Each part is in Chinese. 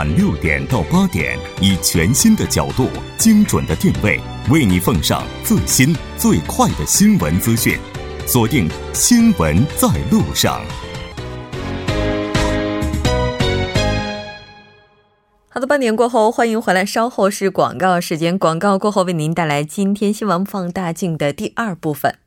晚六点到八点，以全新的角度、精准的定位，为你奉上最新最快的新闻资讯。锁定《新闻在路上》。好的，半点过后，欢迎回来。稍后是广告时间，广告过后为您带来今天新闻放大镜的第二部分。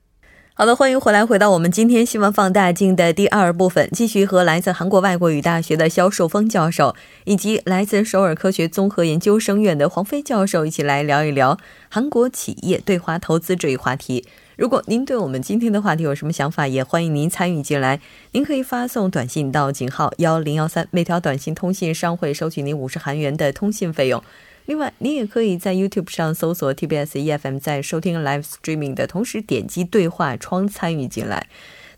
好的，欢迎回来，回到我们今天新闻放大镜的第二部分，继续和来自韩国外国语大学的肖寿峰教授，以及来自首尔科学综合研究生院的黄飞教授一起来聊一聊韩国企业对华投资这一话题。如果您对我们今天的话题有什么想法，也欢迎您参与进来。您可以发送短信到井号幺零幺三，每条短信通信商会收取您五十韩元的通信费用。另外，您也可以在 YouTube 上搜索 TBS EFM，在收听 Live Streaming 的同时点击对话窗参与进来。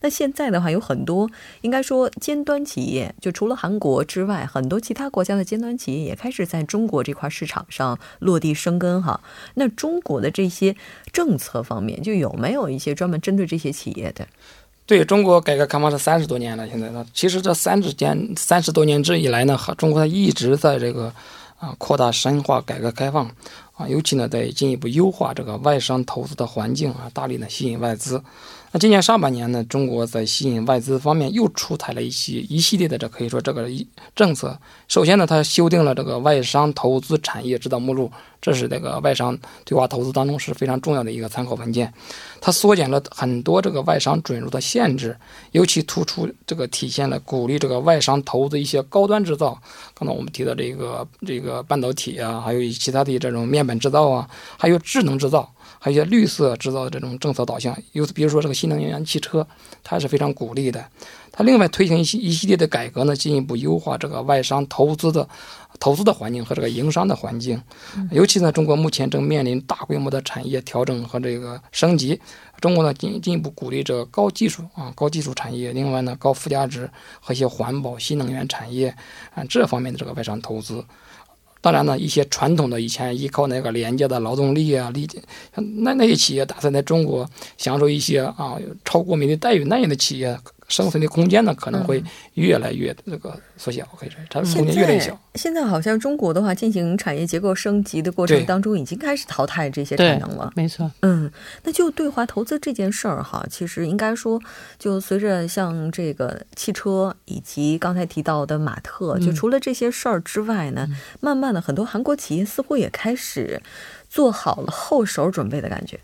那现在的话，有很多应该说尖端企业，就除了韩国之外，很多其他国家的尖端企业也开始在中国这块市场上落地生根哈。那中国的这些政策方面，就有没有一些专门针对这些企业的？对中国改革开放是三十多年了，现在呢，其实这三十年三十多年之以来呢，中国它一直在这个。啊，扩大深化改革开放，啊，尤其呢，在进一步优化这个外商投资的环境啊，大力呢吸引外资。那今年上半年呢，中国在吸引外资方面又出台了一些一系列的这可以说这个一政策。首先呢，它修订了这个外商投资产业指导目录，这是那个外商对华投资当中是非常重要的一个参考文件。它缩减了很多这个外商准入的限制，尤其突出这个体现了鼓励这个外商投资一些高端制造。刚才我们提到这个这个半导体啊，还有其他的这种面板制造啊，还有智能制造。还有一些绿色制造的这种政策导向，有比如说这个新能源汽车，它是非常鼓励的。它另外推行一系一系列的改革呢，进一步优化这个外商投资的投资的环境和这个营商的环境。尤其呢，中国目前正面临大规模的产业调整和这个升级。中国呢进进一步鼓励这个高技术啊高技术产业，另外呢高附加值和一些环保新能源产业啊这方面的这个外商投资。当然呢，一些传统的以前依靠那个廉价的劳动力啊，力那那些企业打算在中国享受一些啊超国民的待遇那样的企业。生存的空间呢可能会越来越这个缩小，可以说它的空间越来越小。现在好像中国的话，进行产业结构升级的过程当中，已经开始淘汰这些产能了。没错，嗯，那就对华投资这件事儿哈，其实应该说，就随着像这个汽车以及刚才提到的马特，就除了这些事儿之外呢，慢慢的很多韩国企业似乎也开始做好了后手准备的感觉。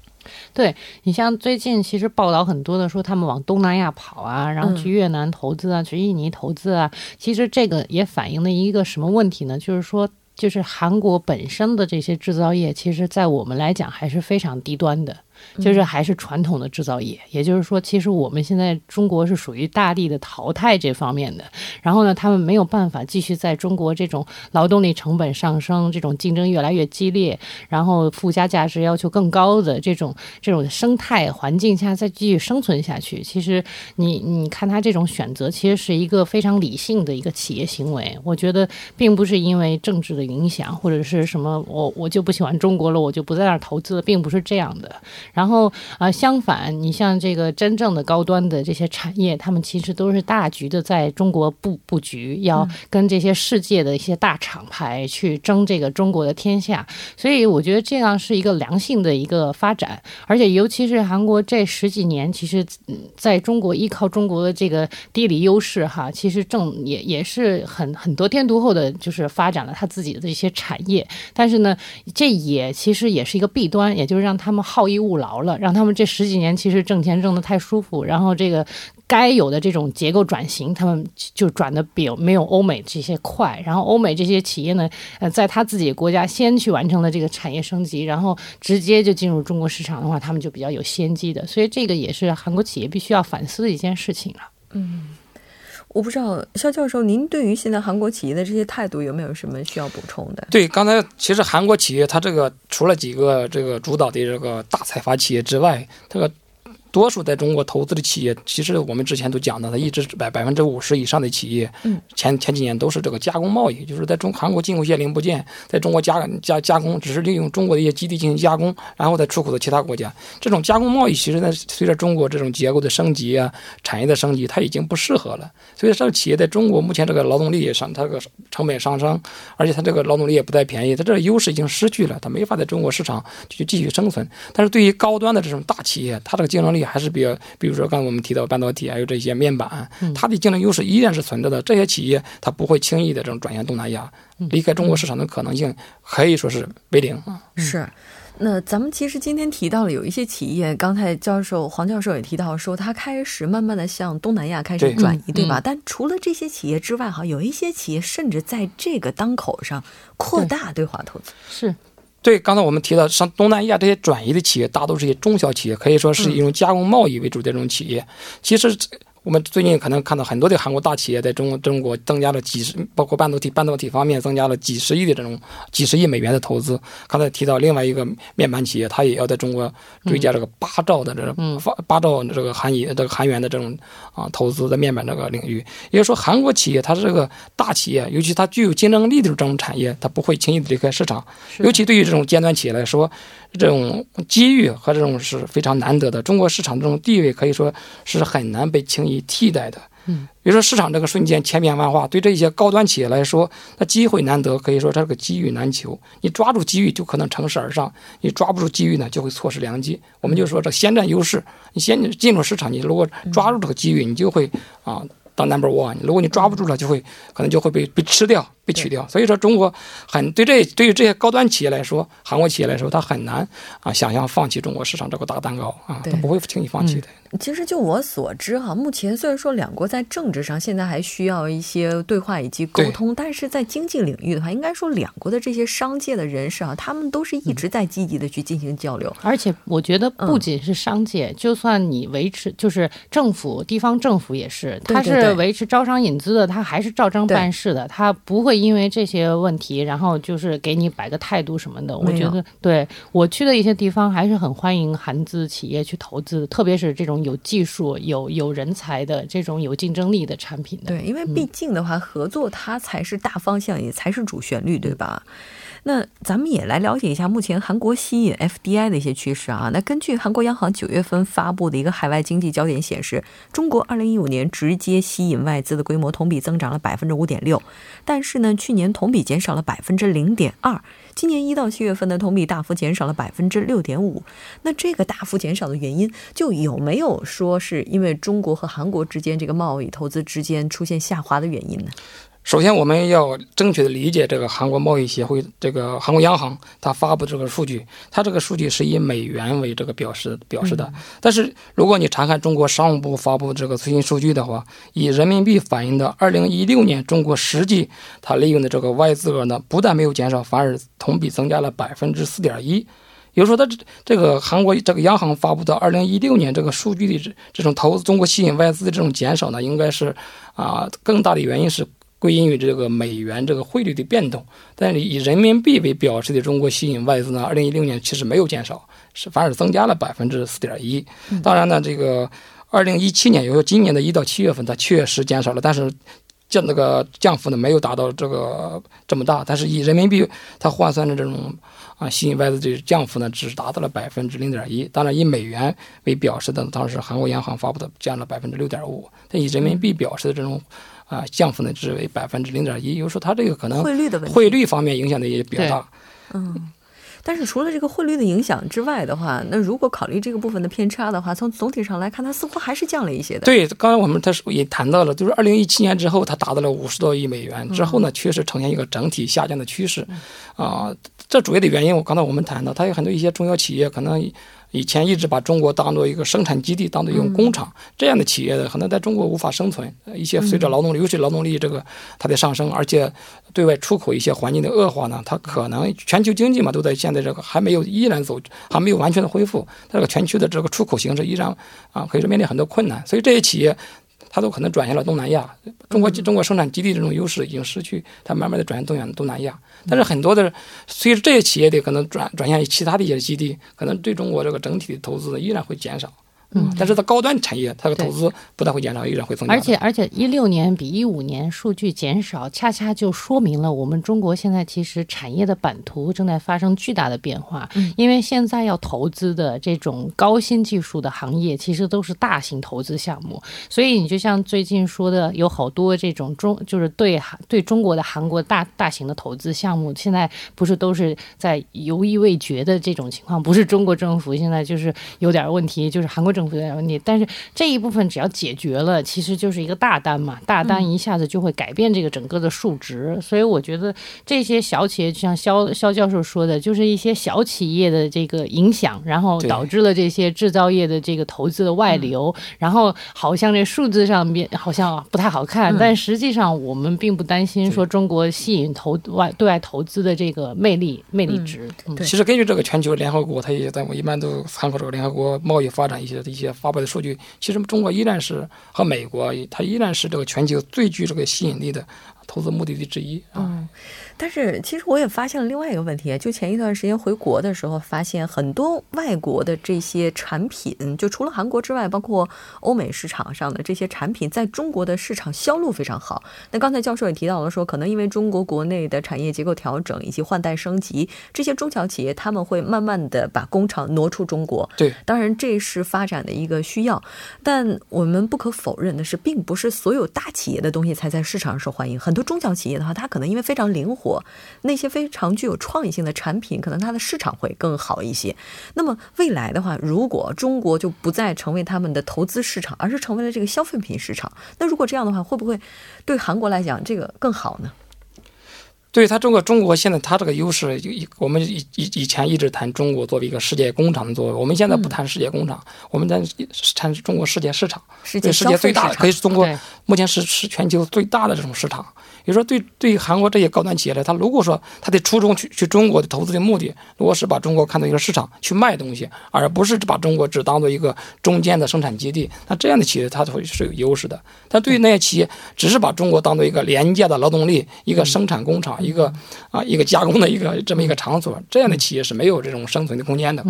对你像最近其实报道很多的说他们往东南亚跑啊，然后去越南投资啊，去印尼投资啊，其实这个也反映了一个什么问题呢？就是说，就是韩国本身的这些制造业，其实在我们来讲还是非常低端的。就是还是传统的制造业，也就是说，其实我们现在中国是属于大力的淘汰这方面的。然后呢，他们没有办法继续在中国这种劳动力成本上升、这种竞争越来越激烈、然后附加价值要求更高的这种这种生态环境下再继续生存下去。其实，你你看他这种选择，其实是一个非常理性的一个企业行为。我觉得，并不是因为政治的影响或者是什么，我我就不喜欢中国了，我就不在那儿投资了，并不是这样的。然后啊，相反，你像这个真正的高端的这些产业，他们其实都是大局的在中国布布局，要跟这些世界的一些大厂牌去争这个中国的天下。所以我觉得这样是一个良性的一个发展，而且尤其是韩国这十几年，其实在中国依靠中国的这个地理优势哈，其实正也也是很很得天独厚的，就是发展了他自己的一些产业。但是呢，这也其实也是一个弊端，也就是让他们好逸恶劳。劳了，让他们这十几年其实挣钱挣得太舒服，然后这个该有的这种结构转型，他们就转的比没有欧美这些快。然后欧美这些企业呢，呃，在他自己国家先去完成了这个产业升级，然后直接就进入中国市场的话，他们就比较有先机的。所以这个也是韩国企业必须要反思的一件事情了。嗯。我不知道肖教授，您对于现在韩国企业的这些态度有没有什么需要补充的？对，刚才其实韩国企业它这个除了几个这个主导的这个大财阀企业之外，这个多数在中国投资的企业，其实我们之前都讲的，它一直百百分之五十以上的企业，嗯，前前几年都是这个加工贸易，就是在中韩国进口一些零部件，在中国加加加工，只是利用中国的一些基地进行加工，然后再出口到其他国家。这种加工贸易，其实呢，随着中国这种结构的升级啊，产业的升级，它已经不适合了。所以这个企业在中国目前这个劳动力也上，它这个成本上升，而且它这个劳动力也不再便宜，它这个优势已经失去了，它没法在中国市场去继续生存。但是对于高端的这种大企业，它这个竞争力还是比较，比如说刚才我们提到半导体，还有这些面板，它的竞争优势依然是存在的。这些企业它不会轻易的这种转向东南亚，离开中国市场的可能性可以说是为零啊。是。那咱们其实今天提到了有一些企业，刚才教授黄教授也提到说，它开始慢慢的向东南亚开始转移，对吧？嗯但除了这些企业之外，哈，有一些企业甚至在这个当口上扩大对华投资。是对，刚才我们提到，像东南亚这些转移的企业，大都是一些中小企业，可以说是一种加工贸易为主的这种企业。其实，我们最近可能看到很多的韩国大企业在中国中国增加了几十，包括半导体半导体方面增加了几十亿的这种几十亿美元的投资。刚才提到另外一个面板企业，它也要在中国追加这个八兆的这种八八兆这个韩以这个韩元的这种啊投资在面板这个领域。也就是说，韩国企业它是这个大企业，尤其它具有竞争力的这种产业，它不会轻易的离开市场。尤其对于这种尖端企业来说，这种机遇和这种是非常难得的。中国市场这种地位可以说是很难被轻易替代的。嗯，比如说市场这个瞬间千变万化，对这些高端企业来说，那机会难得，可以说它是个机遇难求。你抓住机遇就可能乘势而上，你抓不住机遇呢，就会错失良机。我们就说这先占优势，你先进入市场，你如果抓住这个机遇，你就会啊。当 number one，如果你抓不住了，就会可能就会被被吃掉、被取掉。所以说，中国很对这对于这些高端企业来说，韩国企业来说，它很难啊想象放弃中国市场这个大蛋糕啊，对它不会轻易放弃的。其实就我所知哈，目前虽然说两国在政治上现在还需要一些对话以及沟通，但是在经济领域的话，应该说两国的这些商界的人士啊，他们都是一直在积极的去进行交流。而且我觉得不仅是商界，就算你维持，就是政府、地方政府也是，他是维持招商引资的，他还是照章办事的，他不会因为这些问题，然后就是给你摆个态度什么的。我觉得，对我去的一些地方还是很欢迎韩资企业去投资，特别是这种有技术、有有人才的这种有竞争力的产品的。对，因为毕竟的话，合作它才是大方向，也才是主旋律，对吧？那咱们也来了解一下目前韩国吸引 FDI 的一些趋势啊。那根据韩国央行九月份发布的一个海外经济焦点显示，中国二零一五年直接吸引外资的规模同比增长了百分之五点六，但是呢，去年同比减少了百分之零点二。今年一到七月份的同比大幅减少了百分之六点五。那这个大幅减少的原因，就有没有说是因为中国和韩国之间这个贸易投资之间出现下滑的原因呢？首先，我们要正确的理解这个韩国贸易协会，这个韩国央行它发布这个数据，它这个数据是以美元为这个表示表示的。但是，如果你查看中国商务部发布这个最新数据的话，以人民币反映的二零一六年中国实际它利用的这个外资额呢，不但没有减少，反而同比增加了百分之四点一。也就是说，它这这个韩国这个央行发布的二零一六年这个数据的这这种投资中国吸引外资的这种减少呢，应该是啊更大的原因是。归因于这个美元这个汇率的变动，但是以人民币为表示的中国吸引外资呢，二零一六年其实没有减少，是反而增加了百分之四点一。当然呢，这个二零一七年，也就是今年的一到七月份，它确实减少了，但是降那个降幅呢没有达到这个这么大。但是以人民币它换算的这种啊吸引外资的降幅呢，只达到了百分之零点一。当然以美元为表示的，当时韩国央行发布的降了百分之六点五。但以人民币表示的这种。啊，降幅呢只为百分之零点一，也就是说它这个可能汇率的问题，汇率方面影响的也比较大。嗯，但是除了这个汇率的影响之外的话，那如果考虑这个部分的偏差的话，从总体上来看，它似乎还是降了一些的。对，刚才我们他也谈到了，就是二零一七年之后，它达到了五十多亿美元之后呢，确实呈现一个整体下降的趋势。啊，这主要的原因，我刚才我们谈到，它有很多一些中小企业可能。以前一直把中国当做一个生产基地，当做一种工厂，这样的企业可能在中国无法生存。一些随着劳动力，尤其劳动力这个它的上升，而且对外出口一些环境的恶化呢，它可能全球经济嘛都在现在这个还没有依然走，还没有完全的恢复，它这个全球的这个出口形势依然啊，可以说面临很多困难。所以这些企业。它都可能转向了东南亚，中国中国生产基地这种优势已经失去，它慢慢的转向东向东南亚。但是很多的，随着这些企业的可能转转向其他的一些基地，可能对中国这个整体的投资呢依然会减少嗯，但是在高端产业，它的投资不但会减少，依然会增加。而且而且，一六年比一五年数据减少，恰恰就说明了我们中国现在其实产业的版图正在发生巨大的变化。嗯，因为现在要投资的这种高新技术的行业，其实都是大型投资项目。所以你就像最近说的，有好多这种中就是对韩对中国的韩国大大型的投资项目，现在不是都是在犹豫未决的这种情况。不是中国政府现在就是有点问题，就是韩国政府有点问题。但是这一部分只要解决了，其实就是一个大单嘛，大单一下子就会改变这个整个的数值。所以我觉得这些小企业，就像肖肖教授说的，就是一些小企业的这个影响，然后导致了这些制造业的这个投资的外流。然后好像这数字上面好像不太好看，但实际上我们并不担心说中国吸引投外对外投资的这个魅力魅力值。其实根据这个全球联合国，它也在我一般都参考这个联合国贸易发展一些一些发布的数据。其实中国依然是和美国，它依然是这个全球最具这个吸引力的投资目的地之一啊。但是，其实我也发现了另外一个问题，就前一段时间回国的时候，发现很多外国的这些产品，就除了韩国之外，包括欧美市场上的这些产品，在中国的市场销路非常好。那刚才教授也提到了，说可能因为中国国内的产业结构调整以及换代升级，这些中小企业他们会慢慢的把工厂挪出中国。对，当然这是发展的一个需要，但我们不可否认的是，并不是所有大企业的东西才在市场上受欢迎。很多中小企业的话，它可能因为非常灵活。那些非常具有创意性的产品，可能它的市场会更好一些。那么未来的话，如果中国就不再成为他们的投资市场，而是成为了这个消费品市场，那如果这样的话，会不会对韩国来讲这个更好呢？对它中国，中国现在它这个优势，我们以以以前一直谈中国作为一个世界工厂的作为，我们现在不谈世界工厂，我们在谈中国世界市场，对世界最大的，可以是中国目前是是全球最大的这种市场。比如说，对对于韩国这些高端企业来，他如果说他的初衷去去中国的投资的目的，如果是把中国看作一个市场去卖东西，而不是把中国只当做一个中间的生产基地，那这样的企业它会是有优势的。但对于那些企业只是把中国当做一个廉价的劳动力、一个生产工厂、一个啊一个加工的一个这么一个场所，这样的企业是没有这种生存的空间的。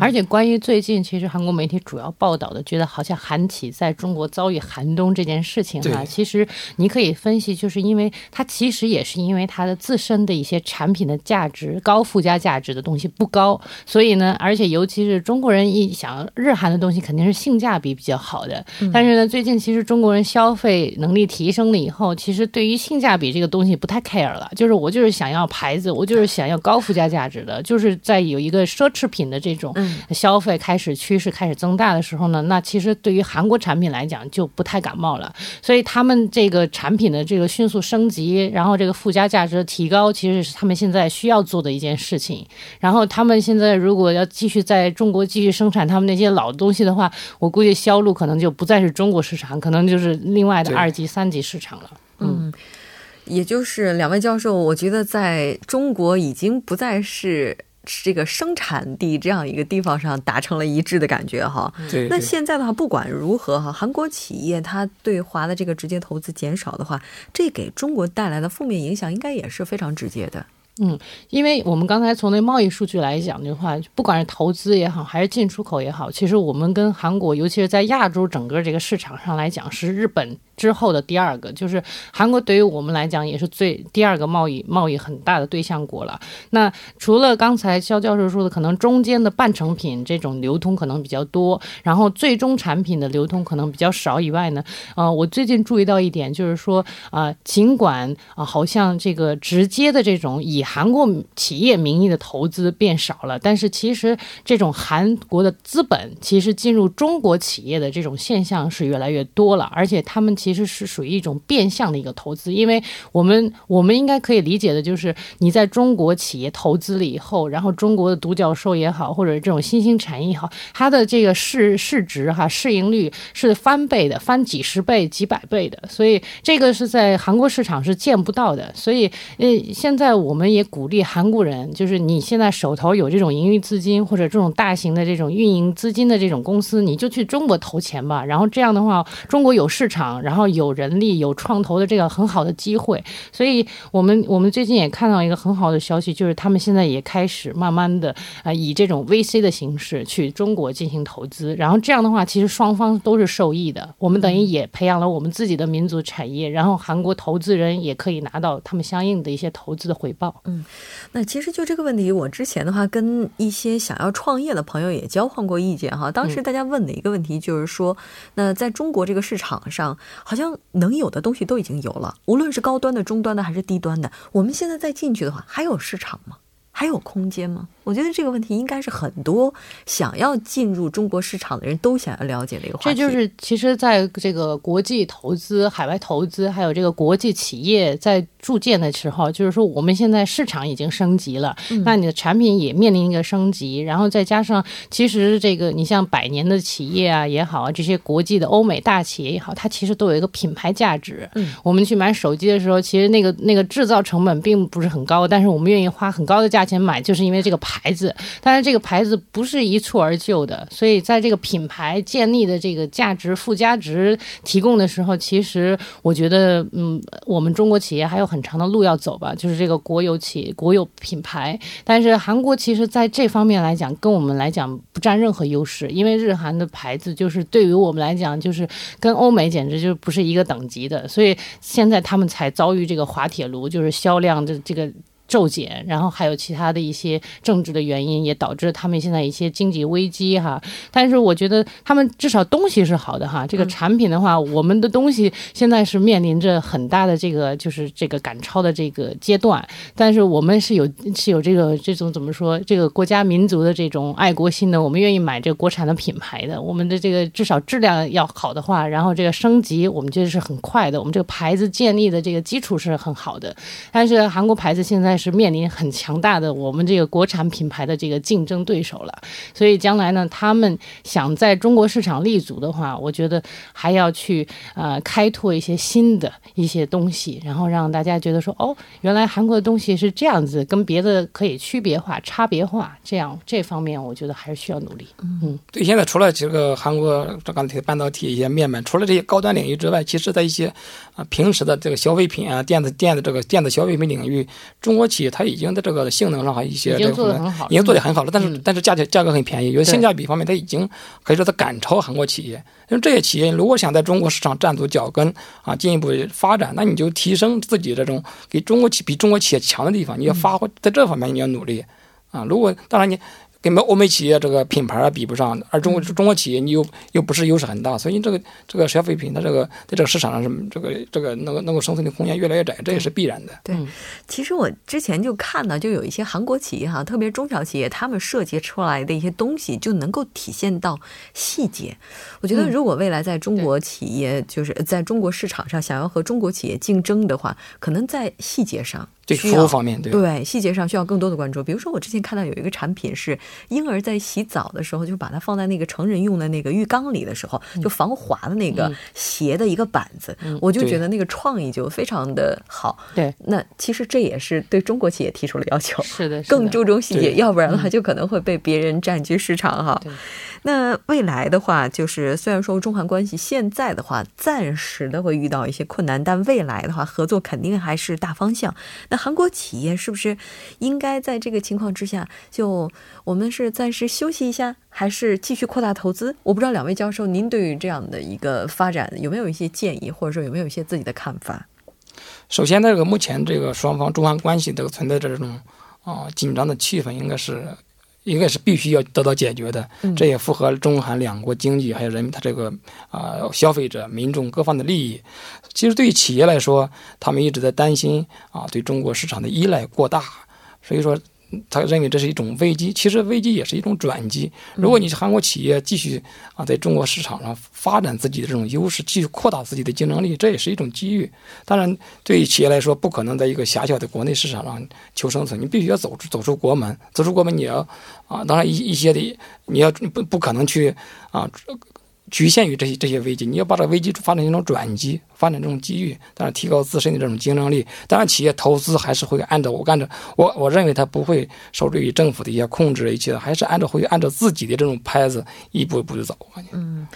而且，关于最近其实韩国媒体主要报道的，觉得好像韩企在中国遭遇寒冬这件事情哈，其实你可以分析，就是因为。它其实也是因为它的自身的一些产品的价值高附加价值的东西不高，所以呢，而且尤其是中国人一想日韩的东西肯定是性价比比较好的。但是呢，最近其实中国人消费能力提升了以后，其实对于性价比这个东西不太 care 了，就是我就是想要牌子，我就是想要高附加价值的，就是在有一个奢侈品的这种消费开始趋势开始增大的时候呢，那其实对于韩国产品来讲就不太感冒了，所以他们这个产品的这个迅速升。升级，然后这个附加价值的提高，其实是他们现在需要做的一件事情。然后他们现在如果要继续在中国继续生产他们那些老东西的话，我估计销路可能就不再是中国市场，可能就是另外的二级、三级市场了。嗯，也就是两位教授，我觉得在中国已经不再是。这个生产地这样一个地方上达成了一致的感觉哈。对。那现在的话，不管如何哈，韩国企业它对华的这个直接投资减少的话，这给中国带来的负面影响应该也是非常直接的。嗯，因为我们刚才从那贸易数据来讲的话，不管是投资也好，还是进出口也好，其实我们跟韩国，尤其是在亚洲整个这个市场上来讲，是日本。之后的第二个就是韩国，对于我们来讲也是最第二个贸易贸易很大的对象国了。那除了刚才肖教授说的，可能中间的半成品这种流通可能比较多，然后最终产品的流通可能比较少以外呢，呃，我最近注意到一点，就是说啊，尽管啊，好像这个直接的这种以韩国企业名义的投资变少了，但是其实这种韩国的资本其实进入中国企业的这种现象是越来越多了，而且他们。其实是属于一种变相的一个投资，因为我们我们应该可以理解的就是，你在中国企业投资了以后，然后中国的独角兽也好，或者这种新兴产业也好，它的这个市市值哈市盈率是翻倍的，翻几十倍、几百倍的，所以这个是在韩国市场是见不到的。所以呃，现在我们也鼓励韩国人，就是你现在手头有这种盈余资金或者这种大型的这种运营资金的这种公司，你就去中国投钱吧。然后这样的话，中国有市场，然后有人力，有创投的这个很好的机会。所以我们我们最近也看到一个很好的消息，就是他们现在也开始慢慢的啊，以这种 VC 的形式去中国进行投资。然后这样的话，其实双方都是受益的。我们等于也培养了我们自己的民族产业，然后韩国投资人也可以拿到他们相应的一些投资的回报。嗯，那其实就这个问题，我之前的话跟一些想要创业的朋友也交换过意见哈。当时大家问的一个问题就是说，那在中国这个市场上，好像能有的东西都已经有了，无论是高端的、中端的还是低端的，我们现在再进去的话，还有市场吗？还有空间吗？我觉得这个问题应该是很多想要进入中国市场的人都想要了解的一个话题。这就是其实在这个国际投资、海外投资，还有这个国际企业在铸建的时候，就是说我们现在市场已经升级了，那你的产品也面临一个升级，然后再加上其实这个你像百年的企业啊也好啊，这些国际的欧美大企业也好，它其实都有一个品牌价值。嗯，我们去买手机的时候，其实那个那个制造成本并不是很高，但是我们愿意花很高的价钱买，就是因为这个牌。牌子，但是这个牌子不是一蹴而就的，所以在这个品牌建立的这个价值附加值提供的时候，其实我觉得，嗯，我们中国企业还有很很长的路要走吧，就是这个国有企业国有品牌。但是韩国其实在这方面来讲，跟我们来讲不占任何优势，因为日韩的牌子就是对于我们来讲，就是跟欧美简直就不是一个等级的，所以现在他们才遭遇这个滑铁卢，就是销量的这个。骤减，然后还有其他的一些政治的原因，也导致他们现在一些经济危机哈。但是我觉得他们至少东西是好的哈。这个产品的话，我们的东西现在是面临着很大的这个就是这个赶超的这个阶段。但是我们是有是有这个这种怎么说这个国家民族的这种爱国心的，我们愿意买这个国产的品牌的。我们的这个至少质量要好的话，然后这个升级我们觉得是很快的。我们这个牌子建立的这个基础是很好的。但是韩国牌子现在。是面临很强大的我们这个国产品牌的这个竞争对手了，所以将来呢，他们想在中国市场立足的话，我觉得还要去呃开拓一些新的一些东西，然后让大家觉得说，哦，原来韩国的东西是这样子，跟别的可以区别化、差别化，这样这方面我觉得还是需要努力。嗯，对，现在除了这个韩国这钢铁半导体一些面板，除了这些高端领域之外，其实在一些啊平时的这个消费品啊、电子电子这个电子消费品领域，中国。企业它已经在这个性能上还有一些，已经做得很好，已经做得很好了。但是但是价钱价格很便宜，有的性价比方面它已经可以说它赶超韩国企业。因为这些企业如果想在中国市场站住脚跟啊，进一步发展，那你就提升自己这种给中国企比中国企业强的地方，你要发挥在这方面你要努力啊。如果当然你。跟欧美企业这个品牌啊比不上，而中国中国企业你又又不是优势很大，所以这个这个消费品它这个在这个市场上是这个这个能够能够生存的空间越来越窄，这也是必然的。对，其实我之前就看到，就有一些韩国企业哈，特别中小企业，他们设计出来的一些东西就能够体现到细节。我觉得如果未来在中国企业就是在中国市场上想要和中国企业竞争的话，可能在细节上。对服务方面，对对细节上需要更多的关注。比如说，我之前看到有一个产品是婴儿在洗澡的时候，就把它放在那个成人用的那个浴缸里的时候，就防滑的那个斜的一个板子，我就觉得那个创意就非常的好。对，那其实这也是对中国企业提出了要求，是的，更注重细节，要不然的话就可能会被别人占据市场哈。那未来的话，就是虽然说中韩关系现在的话暂时的会遇到一些困难，但未来的话合作肯定还是大方向。韩国企业是不是应该在这个情况之下，就我们是暂时休息一下，还是继续扩大投资？我不知道两位教授，您对于这样的一个发展有没有一些建议，或者说有没有一些自己的看法？首先，这个目前这个双方中韩关系都存在着这种啊紧张的气氛，应该是。应该是必须要得到解决的，这也符合中韩两国经济还有人民他这个啊消费者民众各方的利益。其实对于企业来说，他们一直在担心啊对中国市场的依赖过大，所以说。他认为这是一种危机，其实危机也是一种转机。如果你是韩国企业继续啊在中国市场上发展自己的这种优势，继续扩大自己的竞争力，这也是一种机遇。当然，对于企业来说，不可能在一个狭小的国内市场上求生存，你必须要走出走出国门，走出国门你要啊，当然一一些的你要不不可能去啊局限于这些这些危机，你要把这个危机发展成一种转机，发展这种机遇，当然提高自身的这种竞争力。当然，企业投资还是会按照我按照我我认为它不会受制于政府的一些控制，一切还是按照会按照自己的这种拍子一步一步的走。嗯。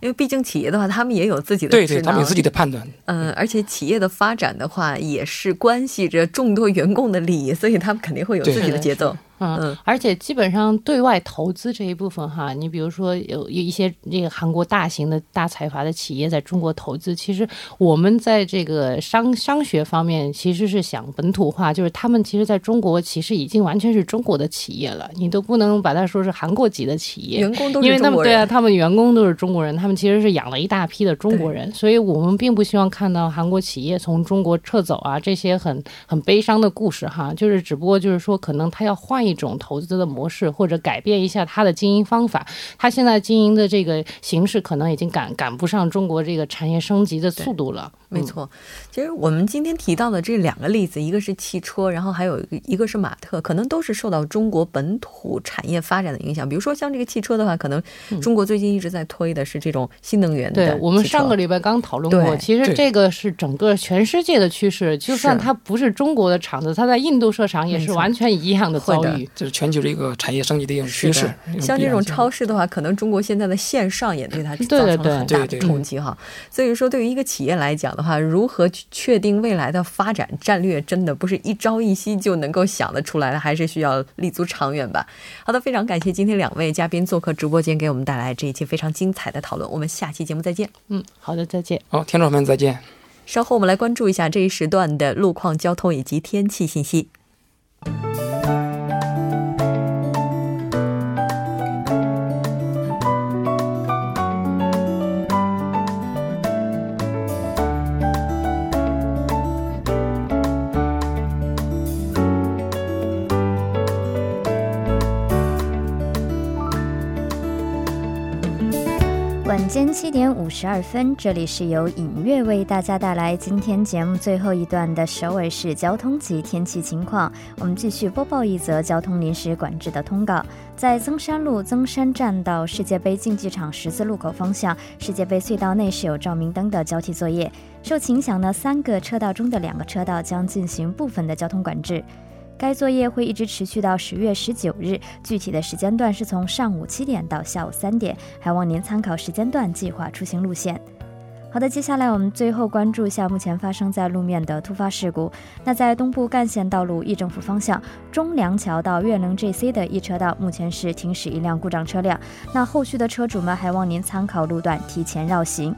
因为毕竟企业的话，他们也有自己的对对，他们有自己的判断。嗯，而且企业的发展的话，也是关系着众多员工的利益，所以他们肯定会有自己的节奏。嗯，而且基本上对外投资这一部分哈，你比如说有有一些这个韩国大型的大财阀的企业在中国投资，其实我们在这个商商学方面其实是想本土化，就是他们其实在中国其实已经完全是中国的企业了，你都不能把它说是韩国籍的企业，员工都是因为他们对啊，他们员工都是中国人，他们其实是养了一大批的中国人，所以我们并不希望看到韩国企业从中国撤走啊这些很很悲伤的故事哈，就是只不过就是说可能他要换一种投资的。模式或者改变一下它的经营方法，它现在经营的这个形式可能已经赶赶不上中国这个产业升级的速度了。没错，其实我们今天提到的这两个例子，一个是汽车，然后还有一个是马特，可能都是受到中国本土产业发展的影响。比如说像这个汽车的话，可能中国最近一直在推的是这种新能源的。对，我们上个礼拜刚讨论过，其实这个是整个全世界的趋势。就算它不是中国的厂子，它在印度设厂也是完全一样的遭遇。这是全球的一个产业升级的一种趋势。像这种超市的话，可能中国现在的线上也对它造成了很大的冲击哈。所以说，对于一个企业来讲的话，如何确定未来的发展战略，真的不是一朝一夕就能够想得出来的，还是需要立足长远吧。好的，非常感谢今天两位嘉宾做客直播间，给我们带来这一期非常精彩的讨论。我们下期节目再见。嗯，好的，再见。好，听众朋友们再见。稍后我们来关注一下这一时段的路况、交通以及天气信息。间七点五十二分，这里是由影月为大家带来今天节目最后一段的首尔市交通及天气情况。我们继续播报一则交通临时管制的通告：在增山路增山站到世界杯竞技场十字路口方向，世界杯隧道内是有照明灯的交替作业。受影响呢，三个车道中的两个车道将进行部分的交通管制。该作业会一直持续到十月十九日，具体的时间段是从上午七点到下午三点，还望您参考时间段计划出行路线。好的，接下来我们最后关注一下目前发生在路面的突发事故。那在东部干线道路议政府方向，中梁桥到岳能 JC 的一车道目前是停驶一辆故障车辆，那后续的车主们还望您参考路段提前绕行。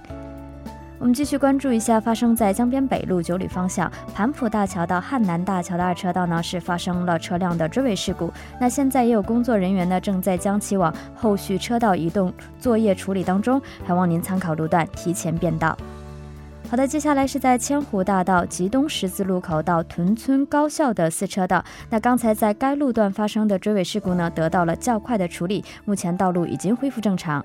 我们继续关注一下发生在江边北路九里方向盘浦大桥到汉南大桥的二车道呢，是发生了车辆的追尾事故。那现在也有工作人员呢，正在将其往后续车道移动作业处理当中，还望您参考路段提前变道。好的，接下来是在千湖大道吉东十字路口到屯村高校的四车道。那刚才在该路段发生的追尾事故呢，得到了较快的处理，目前道路已经恢复正常。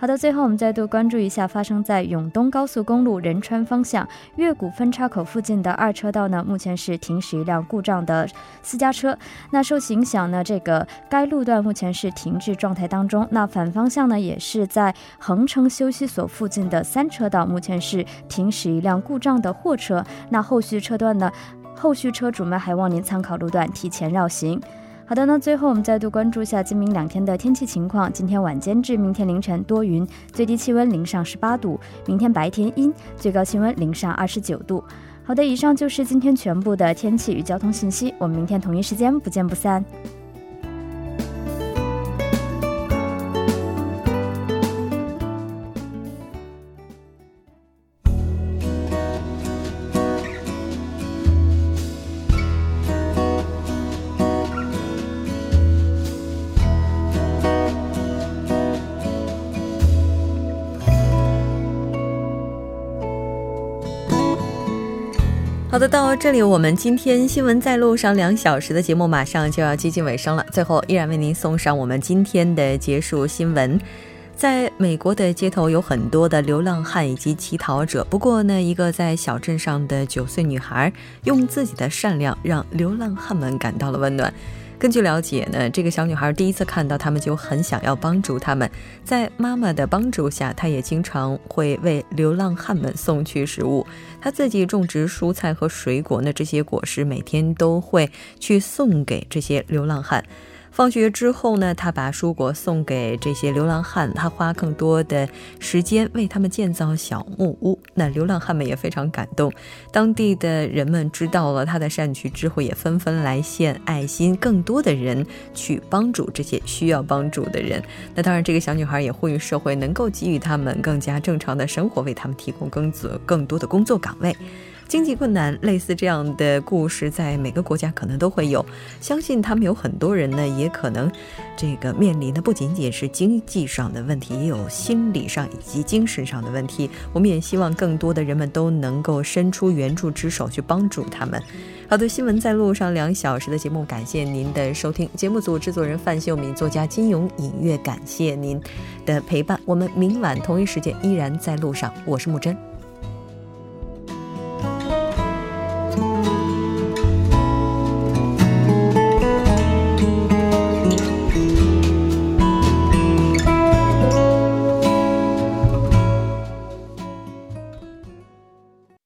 好的，最后我们再度关注一下发生在永东高速公路仁川方向月谷分叉口附近的二车道呢，目前是停驶一辆故障的私家车。那受其影响呢，这个该路段目前是停滞状态当中。那反方向呢，也是在恒城休息所附近的三车道，目前是停驶一辆故障的货车。那后续车段呢，后续车主们还望您参考路段提前绕行。好的，那最后我们再度关注一下今明两天的天气情况。今天晚间至明天凌晨多云，最低气温零上十八度；明天白天阴，最高气温零上二十九度。好的，以上就是今天全部的天气与交通信息。我们明天同一时间不见不散。到这里，我们今天新闻在路上两小时的节目马上就要接近尾声了。最后，依然为您送上我们今天的结束新闻。在美国的街头有很多的流浪汉以及乞讨者，不过呢，一个在小镇上的九岁女孩用自己的善良让流浪汉们感到了温暖。根据了解呢，这个小女孩第一次看到他们就很想要帮助他们，在妈妈的帮助下，她也经常会为流浪汉们送去食物。她自己种植蔬菜和水果，那这些果实每天都会去送给这些流浪汉。放学之后呢，他把蔬果送给这些流浪汉，他花更多的时间为他们建造小木屋。那流浪汉们也非常感动，当地的人们知道了他的善举之后，也纷纷来献爱心，更多的人去帮助这些需要帮助的人。那当然，这个小女孩也呼吁社会能够给予他们更加正常的生活，为他们提供更多更多的工作岗位。经济困难，类似这样的故事，在每个国家可能都会有。相信他们有很多人呢，也可能这个面临的不仅仅是经济上的问题，也有心理上以及精神上的问题。我们也希望更多的人们都能够伸出援助之手去帮助他们。好的，新闻在路上两小时的节目，感谢您的收听。节目组制作人范秀敏，作家金勇，音乐感谢您的陪伴。我们明晚同一时间依然在路上，我是木真。